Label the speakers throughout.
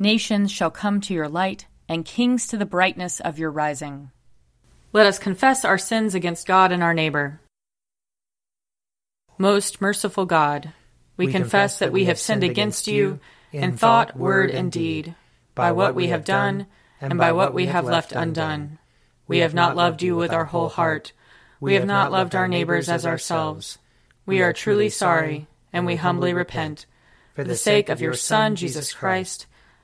Speaker 1: Nations shall come to your light, and kings to the brightness of your rising. Let us confess our sins against God and our neighbor. Most merciful God, we, we confess that we have sinned against you in thought, word, and deed, by what we have done and by what we have left undone. We have not loved you with our whole heart. We have not loved our neighbors as ourselves. We are truly sorry, and we humbly repent. For the sake of your Son, Jesus Christ,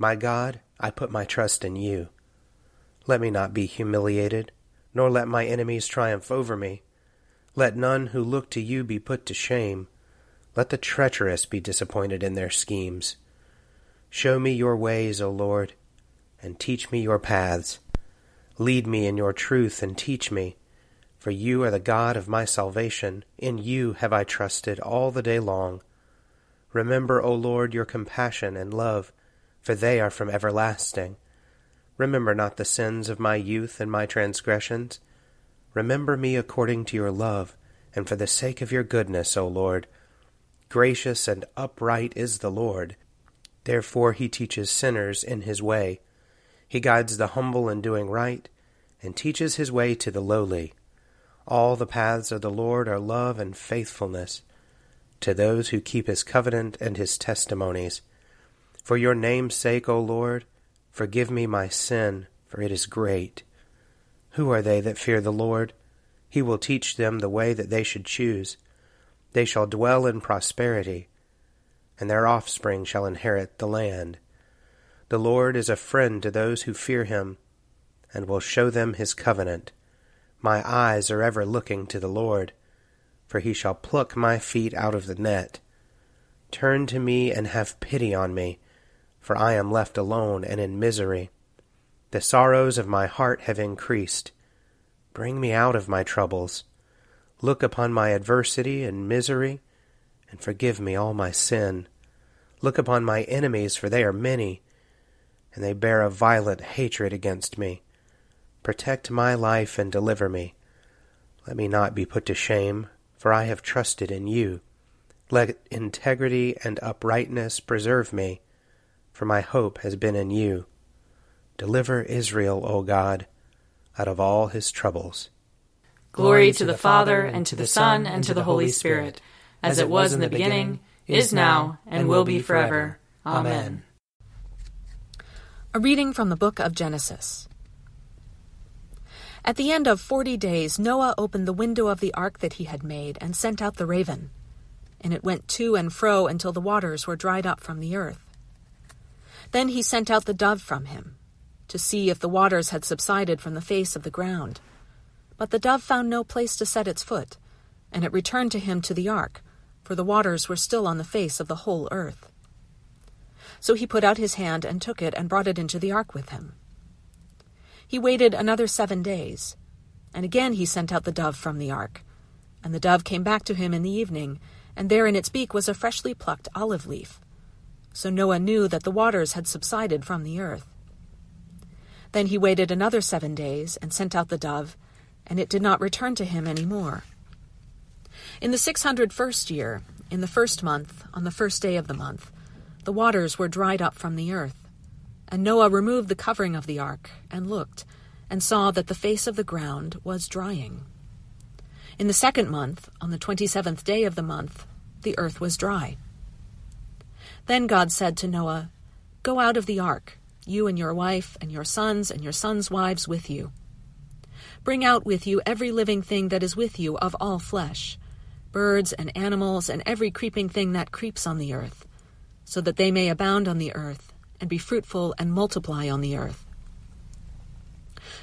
Speaker 2: My God, I put my trust in you. Let me not be humiliated, nor let my enemies triumph over me. Let none who look to you be put to shame. Let the treacherous be disappointed in their schemes. Show me your ways, O Lord, and teach me your paths. Lead me in your truth and teach me, for you are the God of my salvation. In you have I trusted all the day long. Remember, O Lord, your compassion and love for they are from everlasting. Remember not the sins of my youth and my transgressions. Remember me according to your love, and for the sake of your goodness, O Lord. Gracious and upright is the Lord. Therefore he teaches sinners in his way. He guides the humble in doing right, and teaches his way to the lowly. All the paths of the Lord are love and faithfulness to those who keep his covenant and his testimonies. For your name's sake, O Lord, forgive me my sin, for it is great. Who are they that fear the Lord? He will teach them the way that they should choose. They shall dwell in prosperity, and their offspring shall inherit the land. The Lord is a friend to those who fear him, and will show them his covenant. My eyes are ever looking to the Lord, for he shall pluck my feet out of the net. Turn to me and have pity on me for I am left alone and in misery. The sorrows of my heart have increased. Bring me out of my troubles. Look upon my adversity and misery, and forgive me all my sin. Look upon my enemies, for they are many, and they bear a violent hatred against me. Protect my life and deliver me. Let me not be put to shame, for I have trusted in you. Let integrity and uprightness preserve me for my hope has been in you. Deliver Israel, O God, out of all his troubles.
Speaker 1: Glory to the Father, and to the Son, and to the Holy Spirit, as it was in the beginning, is now, and will be forever. Amen.
Speaker 3: A reading from the book of Genesis. At the end of forty days, Noah opened the window of the ark that he had made and sent out the raven. And it went to and fro until the waters were dried up from the earth. Then he sent out the dove from him, to see if the waters had subsided from the face of the ground. But the dove found no place to set its foot, and it returned to him to the ark, for the waters were still on the face of the whole earth. So he put out his hand and took it and brought it into the ark with him. He waited another seven days, and again he sent out the dove from the ark. And the dove came back to him in the evening, and there in its beak was a freshly plucked olive leaf. So Noah knew that the waters had subsided from the earth. Then he waited another seven days and sent out the dove, and it did not return to him any more. In the six hundred first year, in the first month, on the first day of the month, the waters were dried up from the earth. And Noah removed the covering of the ark, and looked, and saw that the face of the ground was drying. In the second month, on the twenty seventh day of the month, the earth was dry. Then God said to Noah, Go out of the ark, you and your wife, and your sons, and your sons' wives with you. Bring out with you every living thing that is with you of all flesh, birds and animals, and every creeping thing that creeps on the earth, so that they may abound on the earth, and be fruitful and multiply on the earth.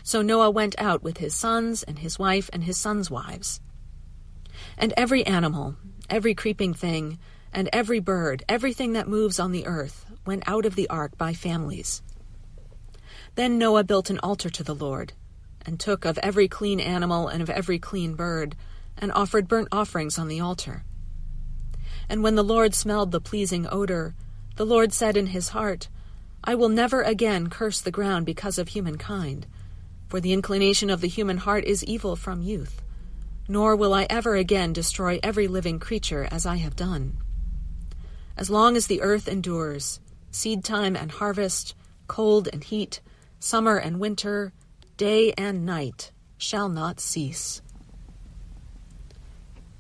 Speaker 3: So Noah went out with his sons, and his wife, and his sons' wives. And every animal, every creeping thing, and every bird, everything that moves on the earth, went out of the ark by families. Then Noah built an altar to the Lord, and took of every clean animal and of every clean bird, and offered burnt offerings on the altar. And when the Lord smelled the pleasing odor, the Lord said in his heart, I will never again curse the ground because of humankind, for the inclination of the human heart is evil from youth, nor will I ever again destroy every living creature as I have done. As long as the earth endures, seed time and harvest, cold and heat, summer and winter, day and night shall not cease.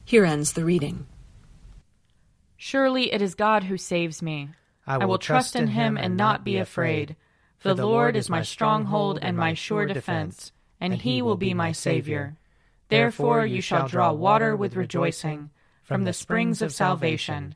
Speaker 3: Here ends the reading.
Speaker 1: Surely it is God who saves me. I will, I will trust in him and not be afraid. For the Lord is my stronghold and my sure defense, and he will be my Savior. Therefore you shall draw water with rejoicing from the springs of salvation.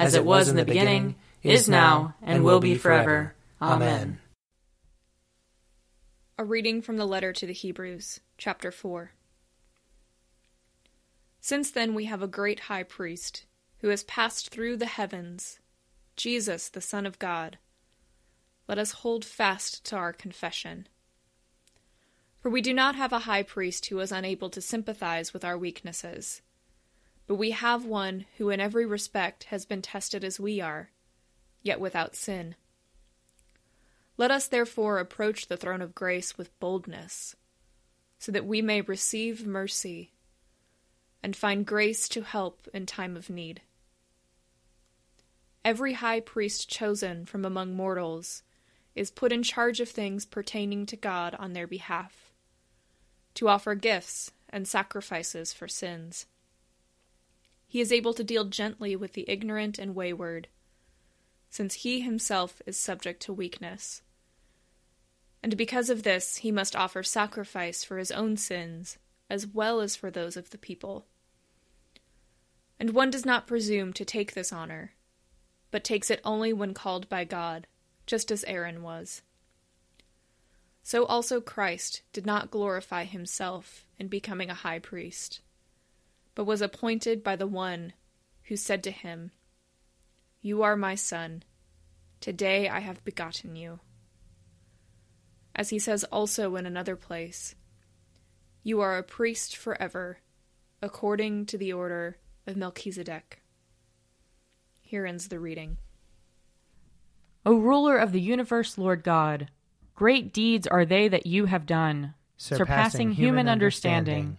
Speaker 1: as it was in the beginning, is now, and will be forever. Amen.
Speaker 4: A reading from the letter to the Hebrews, chapter 4. Since then we have a great high priest, who has passed through the heavens, Jesus, the Son of God. Let us hold fast to our confession. For we do not have a high priest who is unable to sympathize with our weaknesses, but we have one who in every respect has been tested as we are, yet without sin. Let us therefore approach the throne of grace with boldness, so that we may receive mercy and find grace to help in time of need. Every high priest chosen from among mortals is put in charge of things pertaining to God on their behalf, to offer gifts and sacrifices for sins. He is able to deal gently with the ignorant and wayward, since he himself is subject to weakness. And because of this, he must offer sacrifice for his own sins as well as for those of the people. And one does not presume to take this honor, but takes it only when called by God, just as Aaron was. So also Christ did not glorify himself in becoming a high priest, but was appointed by the one who said to him, You are my son, today I have begotten you. As he says also in another place, you are a priest forever, according to the order of Melchizedek. Here ends the reading.
Speaker 1: O ruler of the universe, Lord God, great deeds are they that you have done, surpassing, surpassing human understanding. understanding.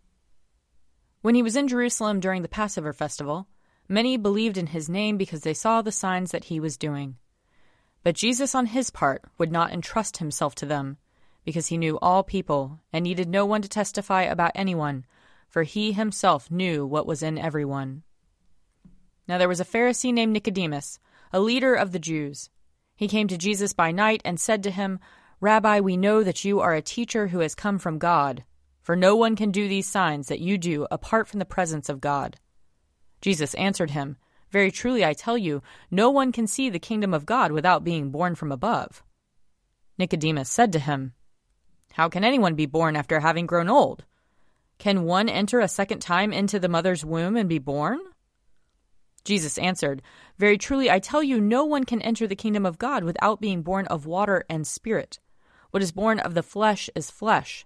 Speaker 1: When he was in Jerusalem during the Passover festival, many believed in his name because they saw the signs that he was doing. But Jesus, on his part, would not entrust himself to them because he knew all people and needed no one to testify about anyone, for he himself knew what was in everyone. Now there was a Pharisee named Nicodemus, a leader of the Jews. He came to Jesus by night and said to him, Rabbi, we know that you are a teacher who has come from God, for no one can do these signs that you do apart from the presence of God. Jesus answered him, Very truly I tell you, no one can see the kingdom of God without being born from above. Nicodemus said to him, How can anyone be born after having grown old? Can one enter a second time into the mother's womb and be born? Jesus answered, Very truly I tell you, no one can enter the kingdom of God without being born of water and spirit. What is born of the flesh is flesh,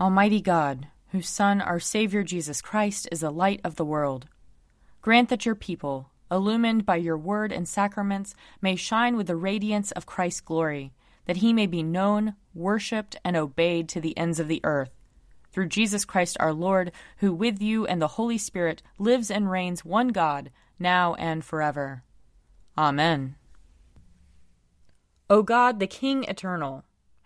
Speaker 1: Almighty God, whose Son, our Savior Jesus Christ, is the light of the world, grant that your people, illumined by your word and sacraments, may shine with the radiance of Christ's glory, that he may be known, worshipped, and obeyed to the ends of the earth. Through Jesus Christ our Lord, who with you and the Holy Spirit lives and reigns one God, now and forever. Amen. O God, the King eternal,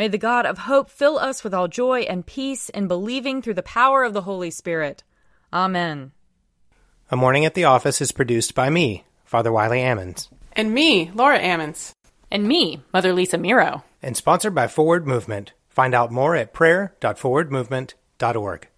Speaker 1: May the God of hope fill us with all joy and peace in believing through the power of the Holy Spirit. Amen.
Speaker 2: A Morning at the Office is produced by me, Father Wiley Ammons.
Speaker 5: And me, Laura Ammons.
Speaker 1: And me, Mother Lisa Meirow.
Speaker 2: And sponsored by Forward Movement. Find out more at prayer.forwardmovement.org.